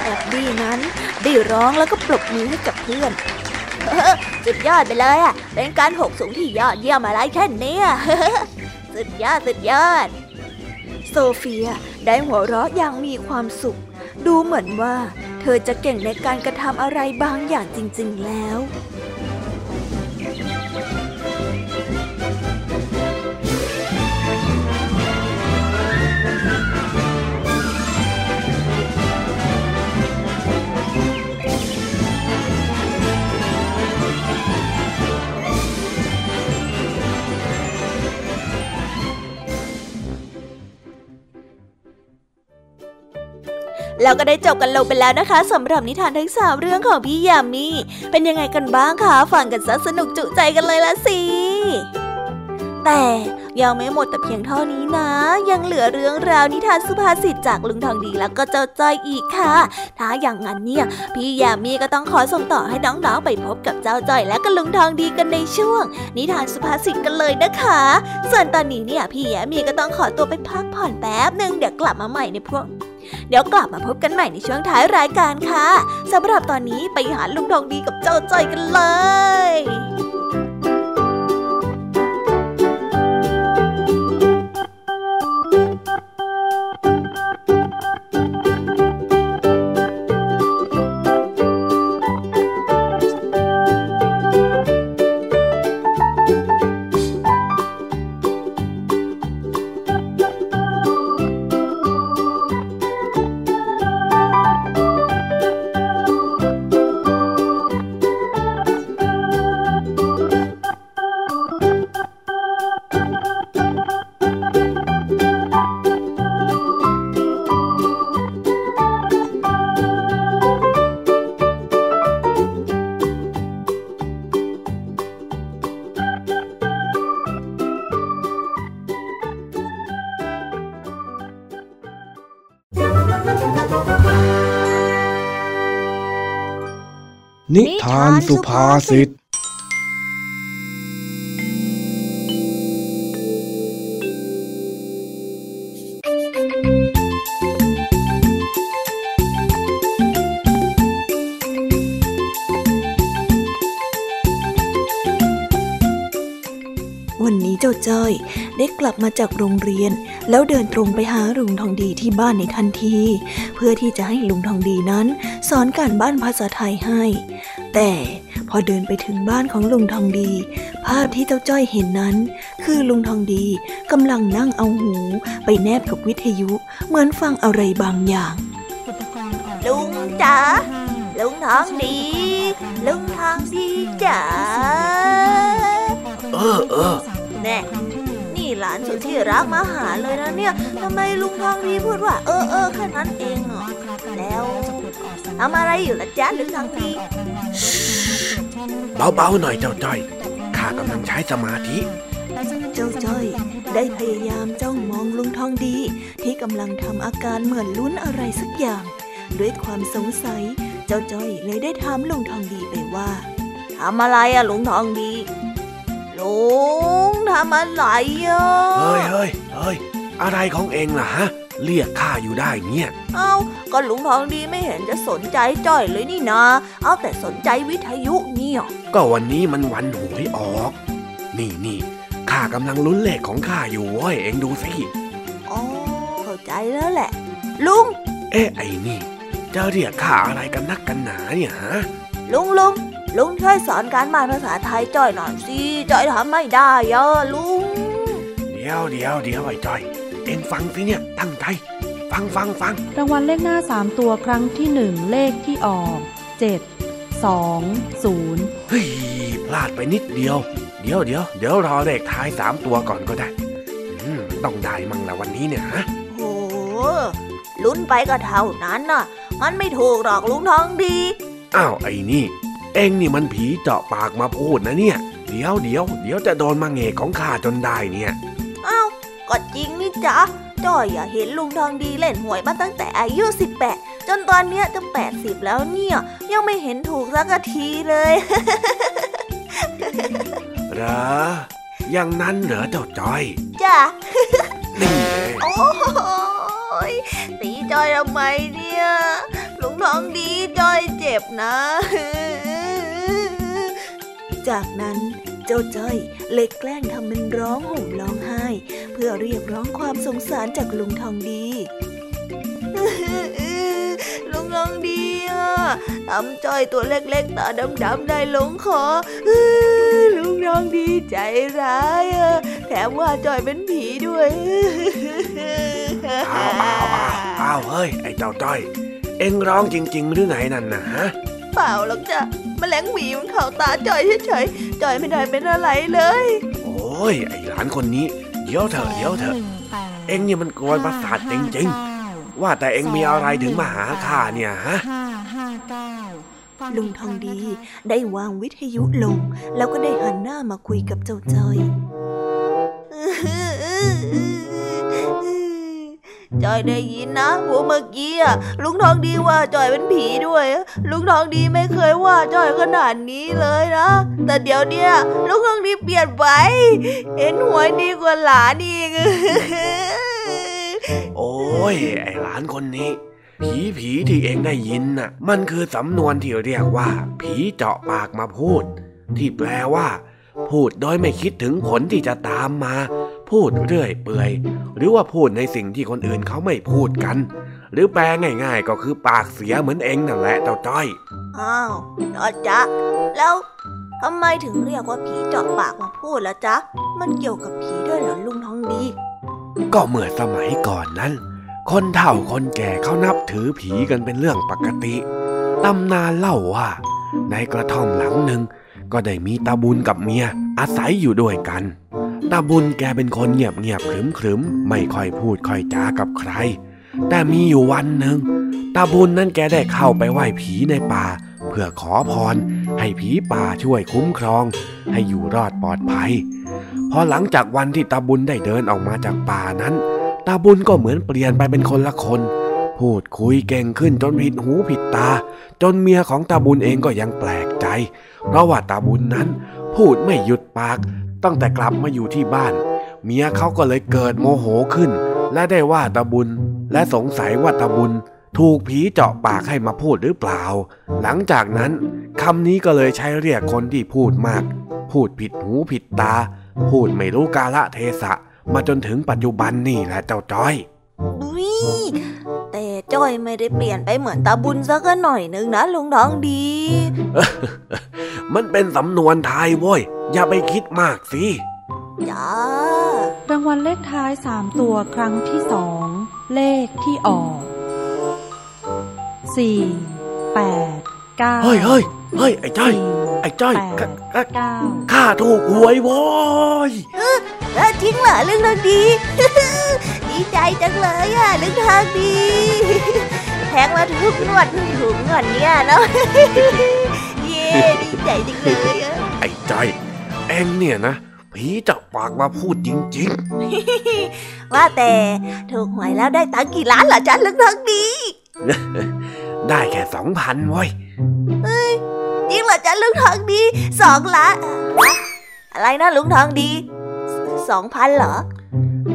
แอบบี้นั้นได้ร้องแล้วก็ปรบมือให้กับเพื่อนสุดยอดไปเลยอะเป็นการหกสูงที่ยอดเยี่ยมอะไรแค่นี้สุดยอดสุดยอด โซเฟียได้หัวเราะอย่างมีความสุข ดูเหมือนว่า เธอจะเก่งในการกระทำอะไรบางอย่างจริง ๆ แล้ว แล้วก็ได้จบกันลงไปแล้วนะคะสำหรับนิทานทั้งสามเรื่องของพี่ยามีเป็นยังไงกันบ้างคะฟังกันซะสนุกจุใจกันเลยละสิแต่ยังไม่หมดแต่เพียงเท่านี้นะ ยังเหลือเรื่องราวนิทานสุภาษิตจากลุงทองดีแล้วก็เจ้าจ้อยอีกค่ะ ถ้าอย่างนั้นเนี่ย พี่ยามีก็ต้องขอส่งต่อให้น้องๆไปพบกับเจ้าจ้อยและก็ลุงทองดีกันในช่วง นิทานสุภาษิตกันเลยนะคะ ส่วนตอนนี้เนี่ยพี่ยามีก็ต้องขอตัวไปพักผ่อนแป๊บหนึ่งเดี๋ยวกลับมาใหม่ในพวก เดี๋ยวกลับมาพบกันใหม่ในช่วงท้ายรายการค่ะสำหรับตอนนี้ไปหาลุงทองดีกับเจ้าจ้อยกันเลย นิทานสุภาษิต มาจากโรงเรียน แล้วเดินตรงไปหาลุงทองดีที่บ้านในทันที เพื่อที่จะให้ลุงทองดีนั้น สอนการบ้านภาษาไทยให้ แต่พอเดินไปถึงบ้านของลุงทองดี ภาพที่เจ้าจ้อยเห็นนั้น คือลุงทองดีกำลังนั่งเอาหู ไปแนบกับวิทยุ เหมือนฟังอะไรบางอย่าง ลุงจ๋าลุงทองดี ลุงทองดีจ๋าเออเออแน่ นี่หลานสุดที่รักมาหาเลยนะเนี่ยทำไมลุงทองดีพูดว่า เออเออแค่นั้นเองเหรอแล้วทำอะไรอยู่ล่ะจ๊ะลุงทองดีเบาๆหน่อยเจ้าจ้อยข้ากำลังใช้สมาธิ เจ้าจ้อยได้พยายามจ้องมองลุงทองดี ที่กำลังทำอาการเหมือนลุ้นอะไรสักอย่าง ด้วยความสงสัย เจ้าจ้อยเลยได้ถามลุงทองดีไปว่าทำอะไรอะลุงทองดี ลุงทำอะไรอะเฮ้ยเฮ้ยเฮ้ยอะไรของเองล่ะฮะ เรียกข้าอยู่ได้เนี่ย เอ้าก็ลุงทองดีไม่เห็นจะสนใจจ้อยเลยนี่นาเอาแต่สนใจวิทยุเนี่ยก็วันนี้มันวันหวยออก นี่นี่ข้ากำลังลุ้นเลขของข้าอยู่เว้ยเองดูสิอ๋อเข้าใจแล้วแหละ ลุง เอ๊ะไอ้นี่จะเรียกข้าอะไรกันนักกันหนาเนี่ยฮะลุงลุง ลุงช่วยสอนการบ้านภาษาไทยจ้อยหน่อยสิจ้อยทำไม่ได้อะลุง เดี๋ยวเดี๋ยวเดี๋ยวไอ้จ้อย เองฟังสิเนี่ยตั้งใจ ฟังฟังฟังรางวัลเลขหน้า3ตัวครั้งที่1เลขที่ออก7 2 0เฮ้ยพลาดไปนิดเดียว เดี๋ยวเดี๋ยวเดี๋ยวรอเลขท้ายสามตัวก่อนก็ได้อืมต้องได้มั่งละวันนี้เนี่ยฮะโหลุ้นไปก็เท่านั้นน่ะ มันไม่ถูกหรอกลุงทองดี อ้าวไอ้นี่ เองนี่มันผีเจาะปากมาพูดนะเนี่ย เดี๋ยวเดี๋ยวเดี๋ยวจะโดนมาเงกของข้าจนได้เนี่ยเอ้าก็จริงนี่จ๊ะจ้อยอะเห็นลุงทองดีเล่นหวยมาตั้งแต่อายุ 18 จนตอนเนี้ยจะ 80 แล้วเนี่ย ยังไม่เห็นถูกสักทีเลยเหรออย่างนั้นเหรอเจ้าจ้อย จ้ะนี่ไงโอ้ยตีจอยทำไมเนี่ย ลุงทองดีจอยเจ็บนะ จากนั้นเจ้าจ้อยเลยแกล้งทำเป็นร้องห่มร้องไห้ เพื่อเรียกร้องความสงสารจากลุงทองดีลุงทองดีอะทำจ้อยตัวเล็กๆตาดำๆได้หลงคอลุงทองดีใจร้ายอะแถมว่าจ้อยเป็นผีด้วยอ้าวอ้าวอ้าวเฮ้ยไอ้เจ้าจ้อย เอ็งร้องจริง ๆ หรือไงนั่นนะฮะ ล่าหรอกจ้ะแมลงหวีมันเข่าตาจอยเฉยๆจอยไม่ได้เป็นอะไรเลย โอ้ยไอ้หลานคนนี้ เดี๋ยวเถอะเดี๋ยวเถอะเอ็งนี่มันกวนประสาทจริงๆ ว่าแต่เอ็งมีอะไรถึงมาหาข้าเนี่ยฮะลุงทองดีได้วางวิทยุลง แล้วก็ได้หันหน้ามาคุยกับเจ้าจอย จอยได้ยินนะว่าเมื่อกี้อะลุงทองดีว่าจอยเป็นผีด้วย ลุงทองดีไม่เคยว่าจอยขนาดนี้เลยนะ แต่เดี๋ยวเนี้ยลุงทองดีเปลี่ยนไป เห็นหวยดีกว่าหลานอีกโอ้ยไอหลานคนนี้ ผีผีที่เองได้ยินน่ะ มันคือสำนวนที่เรียกว่า ผีเจาะปากมาพูด ที่แปลว่า พูดโดยไม่คิดถึงผลที่จะตามมา พูดเรื่อยเปื่อย หรือว่าพูดในสิ่งที่คนอื่นเขาไม่พูดกัน หรือแปลง่าย ๆ ก็คือปากเสียเหมือนเองนั่นแหละเจ้าจ้อย อ้าวจอจ๊ะ แล้วทำไมถึงเรียกว่าผีเจาะปากมาพูดล่ะจ๊ะ มันเกี่ยวกับผีด้วยเหรอลุงทองดี ก็เมื่อสมัยก่อนนั้น คนเฒ่าคนแก่เขานับถือผีกันเป็นเรื่องปกติ ตำนานเล่าว่า ในกระท่อมหลังหนึ่งก็ได้มีตาบุญกับเมียอาศัยอยู่ด้วยกัน ตาบุญแกเป็นคนเงียบเงียบขรึมขรึมไม่ค่อยพูดค่อยจากับใคร แต่มีอยู่วันหนึ่งตาบุญนั้นแกได้เข้าไปไหว้ผีในป่า เพื่อขอพร ให้ผีป่าช่วยคุ้มครอง ให้อยู่รอดปลอดภัย พอหลังจากวันที่ตาบุญได้เดินออกมาจากป่านั้น ตาบุญก็เหมือนเปลี่ยนไปเป็นคนละคน พูดคุยเก่งขึ้นจนผิดหูผิดตา จนเมียของตาบุญเองก็ยังแปลกใจ เพราะว่าตาบุญนั้นพูดไม่หยุดปาก ตั้งแต่กลับมาอยู่ที่บ้าน เมียเขาก็เลยเกิดโมโหขึ้น และได้ว่าตาบุญ และสงสัยว่าตาบุญ ถูกผีเจาะปากให้มาพูดหรือเปล่า หลังจากนั้นคำนี้ก็เลยใช้เรียกคนที่พูดมาก พูดผิดหูผิดตา พูดไม่รู้กาละเทศะ มาจนถึงปัจจุบันนี่แหละเจ้าจ้อยอุ๊ยแต่จ้อยไม่ได้เปลี่ยนไปเหมือนตาบุญสักหน่อยนึงนะลุงทองดี มันเป็นสำนวนไทยเว้ย อย่าไปคิดมากสิจ้ารางวัลเลขท้ายสามตัวครั้งที่สอง เลขที่ออกสี่แปดเก้าเฮ้ยเฮ้ยเฮ้ยไอ้จ้อยสี่ไอ้จ้อยแปดกะกะเก้าข้าถูกหวยโว้ยเออจริงเหรอลุงทองดี ดีใจจังเลยอะลุงทองดีแทงมาทุกงวดทุกถุงงวดเนี่ยเนาะเย้ดีใจจังเลยอะไอ้จ้อย เอ็งเนี่ยนะผีจับปากมาพูดจริงว่าแต่ถูกหวยแล้วได้ตังค์กี่ล้านเหรอจ๊ะลุงทองดีๆได้แค่สองพันเว้ยจริงเหรอจ๊ะลุงทองดีสองล้านอะอะไรนะลุงทองดีสองพันเหรอ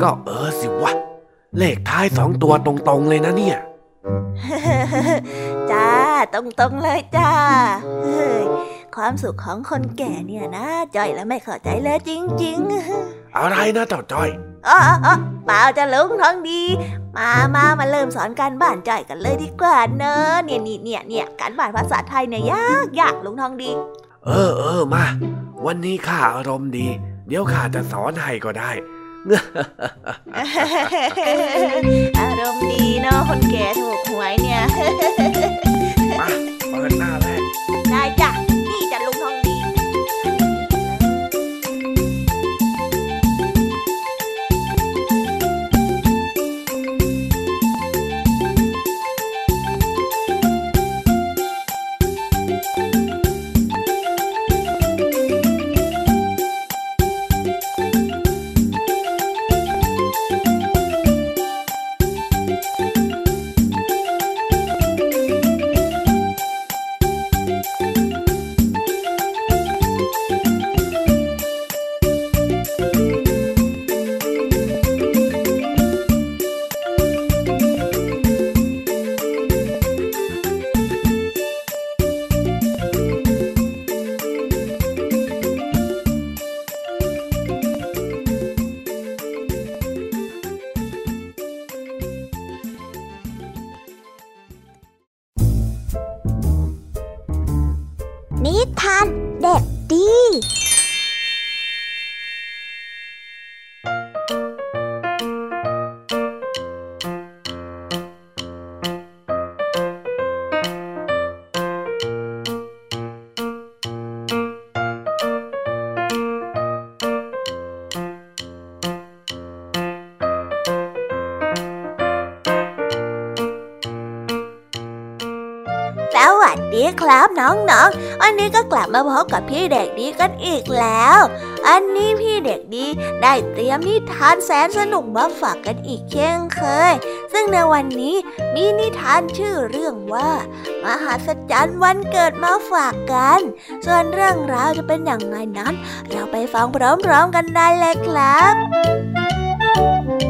ก็เออสิวะ เลขท้ายสองตัวตรงๆเลยนะเนี่ย จ้า ตรงๆเลยจ้าเฮ้ย ความสุขของคนแก่เนี่ยนะจ่อยแล้วไม่เข้าใจเลยจริง ๆ อะไรนะเจ้าจ้อยอ๋ออ๋ออ๋อเปล่าจะลุงทองดี มามามาเริ่มสอนการบ้านจ่อยกันเลยดีกว่าเนอะเนี่ยนี่เนี่ยเนี่ยการบ้านภาษาไทยเนี่ยยากยากลุงทองดี เออเออมา วันนี้ข้าอารมณ์ดี เดี๋ยวข้าจะสอนให้ก็ได้อารมณ์ดีเนาะคนแก่ถูกหวยเนี่ยมาเปิดหน้าแรกได้จ้ะนี่จะ ครับน้องๆ วันนี้ก็กลับมาพบกับพี่เด็กดีกันอีกแล้ว อันนี้พี่เด็กดีได้เตรียมนิทานแสนสนุกมาฝากกันอีกเช่นเคย ซึ่งในวันนี้มีนิทานชื่อเรื่องว่า มหัศจรรย์วันเกิดมาฝากกัน ส่วนเรื่องราวจะเป็นอย่างไรนั้น เราไปฟังพร้อมๆกันได้เลยครับ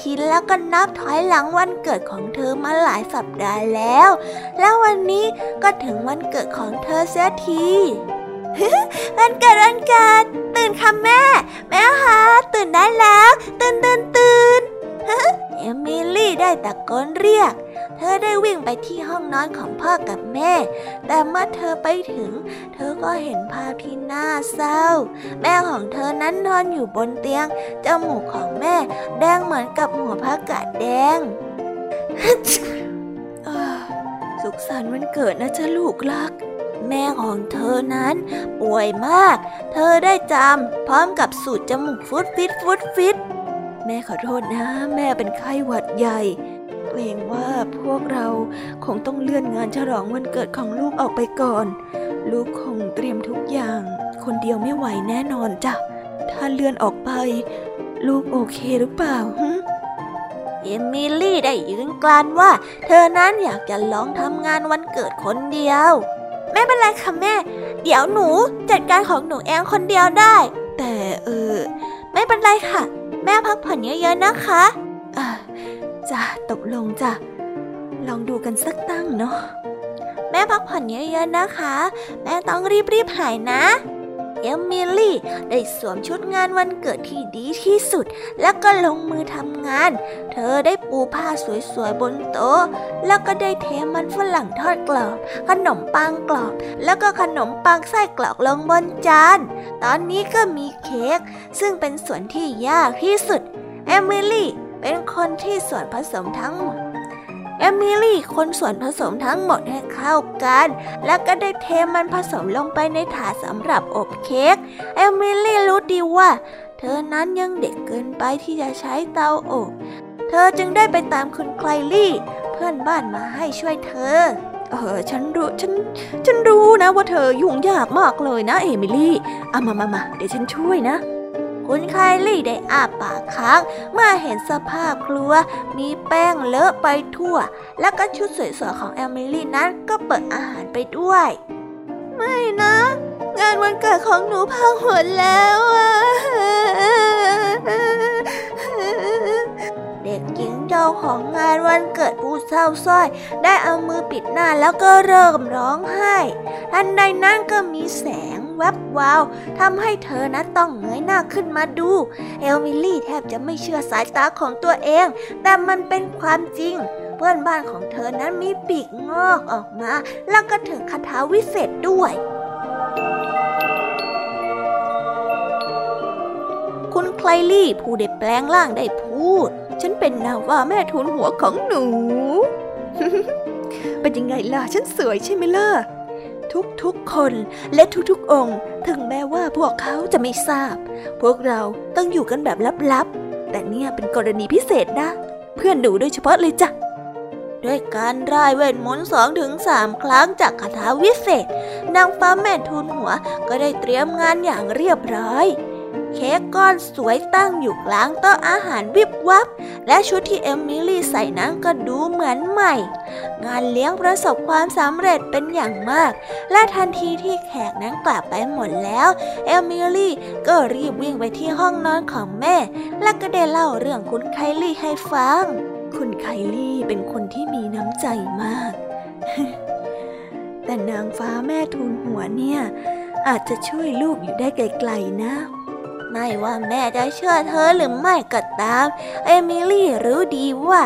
คิดแล้วก็นับถอยหลังวันเกิดของเธอมาหลายสัปดาห์แล้ว แล้ววันนี้ก็ถึงวันเกิดของเธอเสียทีวันเกิดวันเกิดตื่นค่ะแม่ แม่คะตื่นได้แล้ว ตื่นตื่นตื่นเอมิลี่ได้ตะโกนเรียก เธอได้วิ่งไปที่ห้องนอนของพ่อกับแม่ แต่เมื่อเธอไปถึง เธอก็เห็นภาพที่น่าเศร้า แม่ของเธอนั้นนอนอยู่บนเตียง จมูกของแม่ แดงเหมือนกับหัวผักกาดแดงสุขสันต์วันเกิดนะจ๊ะลูกรัก แม่ของเธอนั้น ป่วยมาก เธอได้จำพร้อมกับสูดจมูกฟุดฟิตฟุดฟิตแม่ขอโทษนะ แม่เป็นไข้หวัดใหญ่ เกรงว่า พวกเราคงต้องเลื่อนงานฉลองวันเกิดของลูกออกไปก่อน ลูกคงเตรียมทุกอย่าง คนเดียวไม่ไหวแน่นอนจ้ะ ถ้าเลื่อนออกไป ลูกโอเคหรือเปล่าเอมิลี่ได้ยืนกลานว่า เธอนั้นอยากจะลองทำงานวันเกิดคนเดียว ไม่เป็นไรค่ะแม่ เดี๋ยวหนูจัดการของหนูเองคนเดียวได้ แต่เออ ไม่เป็นไรค่ะ แม่พักผ่อนเยอะๆนะคะ อ่าจ้ะตกลงจ้ะ ลองดูกันสักตั้งเนาะแม่พักผ่อนเยอะๆนะคะ แม่ต้องรีบๆหายนะ เอมิลี่ได้สวมชุดงานวันเกิดที่ดีที่สุด แล้วก็ลงมือทำงาน เธอได้ปูผ้าสวยๆบนโต๊ะ แล้วก็ได้เทมันฝรั่งทอดกรอบ ขนมปังกรอบ แล้วก็ขนมปังไส้กรอกลงบนจาน ตอนนี้ก็มีเค้กซึ่งเป็นส่วนที่ยากที่สุด เอมิลี่เป็นคนที่ส่วนผสมทั้งหมด เอมิลี่คนส่วนผสมทั้งหมดให้เข้ากัน แล้วก็ได้เทมันผสมลงไปในถาดสำหรับอบเค้ก เอมิลี่รู้ดีว่า เธอนั้นยังเด็กเกินไปที่จะใช้เตาอบ เธอจึงได้ไปตามคุณไคลลี่ เพื่อนบ้านมาให้ช่วยเธอ เออ ฉันรู้ ฉัน ฉันรู้นะว่าเธอยุ่งยากมากเลยนะเอมิลี่ เอามามามาเดี๋ยวฉันช่วยนะ คุณไคลี่ได้อาปากค้างเมื่อเห็นสภาพครัว มีแป้งเลอะไปทั่ว แล้วก็ชุดสวยๆของแอมิลี่นั้นก็เปิดอาหารไปด้วย ไม่นะ งานวันเกิดของหนูพังหมดแล้วอะเด็กหญิงเจ้าของงานวันเกิดผู้เศร้าส้อย ได้เอามือปิดหน้าแล้วก็เริ่มร้องไห้ทันใดนั้นก็มีแสงแวาวทำให้เธอนะต้องเงยหน้าขึ้นมาดู เอลมิลี่แทบจะไม่เชื่อสายตาของตัวเอง แต่มันเป็นความจริง เพื่อนบ้านของเธอนั้นมีปีกงอกออกมา แล้วก็ถึงคาถาวิเศษด้วยคุณไคลลี่ผู้ได้แปลงร่างได้พูด ฉันเป็นนาว่าแม่ทุนหัวของหนู เป็นยังไงล่ะ ฉันสวยใช่ไหมล่ะ ทุกๆคนและทุกๆองค์ ถึงแม้ว่าพวกเขาจะไม่ทราบ พวกเราต้องอยู่กันแบบลับๆ แต่เนี่ยเป็นกรณีพิเศษนะ เพื่อนหนูโดยเฉพาะเลยจ้ะด้วยการร่ายเวทมนต์สองถึงสามครั้งจากคาถาวิเศษ นางฟ้าแม่ทุนหัวก็ได้เตรียมงานอย่างเรียบร้อย เค้กก้อนสวยตั้งอยู่กลางโต๊ะอาหารวิบวับ และชุดที่เอมิลี่ใส่นั้นก็ดูเหมือนใหม่ งานเลี้ยงประสบความสำเร็จเป็นอย่างมาก และทันทีที่แขกนั้นกลับไปหมดแล้ว เอมิลี่ก็รีบวิ่งไปที่ห้องนอนของแม่ และก็ได้เล่าเรื่องคุณไคลี่ให้ฟัง คุณไคลี่เป็นคนที่มีน้ำใจมาก แต่นางฟ้าแม่ทูลหัวเนี่ยอาจจะช่วยลูกอยู่ได้ไกลๆนะ ไม่ว่าแม่จะเชื่อเธอหรือไม่ก็ตาม เอมิลี่รู้ดีว่า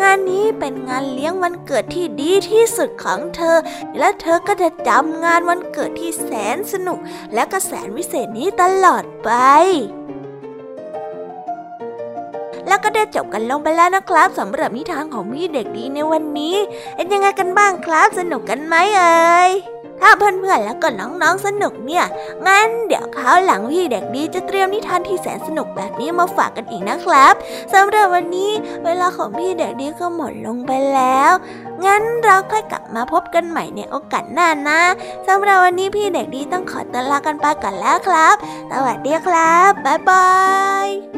งานนี้เป็นงานเลี้ยงวันเกิดที่ดีที่สุดของเธอ และเธอก็จะจำงานวันเกิดที่แสนสนุก และก็แสนวิเศษนี้ตลอดไปแล้วก็ได้จบกันลงไปแล้วนะครับสำหรับนิทานของพี่เด็กดีในวันนี้ เป็นยังไงกันบ้างครับ สนุกกันไหมเอ่ย ถ้าเพื่อนๆแล้วก็น้องๆสนุกเนี่ย งั้นเดี๋ยวคราวหลังพี่เด็กดีจะเตรียมนิทานที่แสนสนุกแบบนี้มาฝากกันอีกนะครับสำหรับวันนี้เวลาของพี่เด็กดีก็หมดลงไปแล้ว งั้นเราค่อยกลับมาพบกันใหม่ในโอกาสหน้านะสำหรับวันนี้พี่เด็กดีต้องขอตัวลากันไปก่อนแล้วครับ สวัสดีครับบ๊ายบาย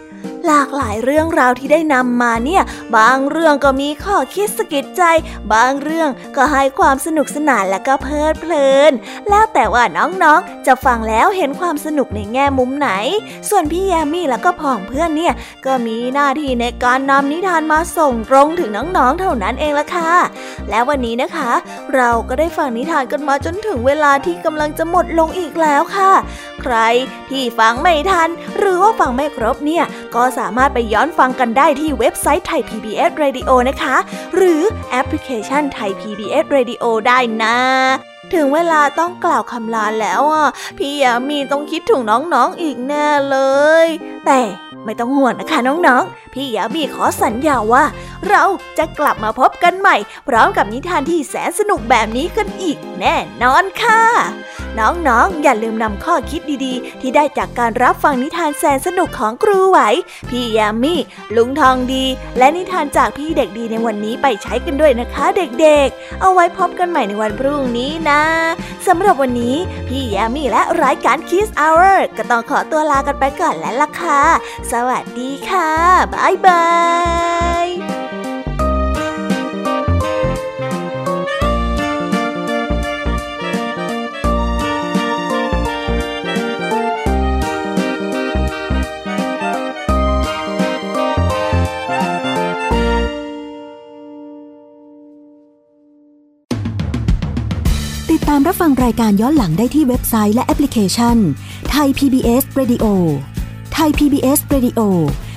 หลากหลายเรื่องราวที่ได้นำมาเนี่ย บางเรื่องก็มีข้อคิดสะกิดใจ บางเรื่องก็ให้ความสนุกสนานและก็เพลิดเพลิน แล้วแต่ว่าน้องๆ จะฟังแล้วเห็นความสนุกในแง่มุมไหน ส่วนพี่แยมมี่แล้วก็พ่องเพื่อนเนี่ย ก็มีหน้าที่ในการนำนิทานมาส่งตรงถึงน้องๆ เท่านั้นเองละค่ะ แล้ววันนี้นะคะ เราก็ได้ฟังนิทานกันมาจนถึงเวลาที่กำลังจะหมดลงอีกแล้วค่ะ ใครที่ฟังไม่ทัน หรือว่าฟังไม่ครบเนี่ยก็สามารถไปย้อนฟังกันได้ที่เว็บไซต์ไทย PBS Radio นะคะ หรือแอปพลิเคชันไทย PBS Radio ได้นะถึงเวลาต้องกล่าวคำลาแล้วอะ พี่ยามีต้องคิดถึงน้องๆอีกแน่เลย แต่ไม่ต้องห่วงนะคะน้องๆพี่ยามีขอสัญญาว่า เราจะกลับมาพบกันใหม่ พร้อมกับนิทานที่แสนสนุกแบบนี้กันอีกแน่นอนค่ะ น้องๆอย่าลืมนำข้อคิดดีๆ ที่ได้จากการรับฟังนิทานแสนสนุกของครูไหว พี่ยามีลุงทองดี และนิทานจากพี่เด็กดีในวันนี้ไปใช้กันด้วยนะคะ เด็กๆ เอาไว้พบกันใหม่ในวันพรุ่งนี้นะสำหรับวันนี้พี่ยามีและรายการ Kiss Hour ก็ต้องขอตัวลากันไปก่อนแล้วล่ะค่ะ สวัสดีค่ะบ๊ายบายติดตามรับฟังรายการย้อนหลังได้ที่เว็บไซต์และแอปพลิเคชันไทย PBS Radio ไทย PBS Radio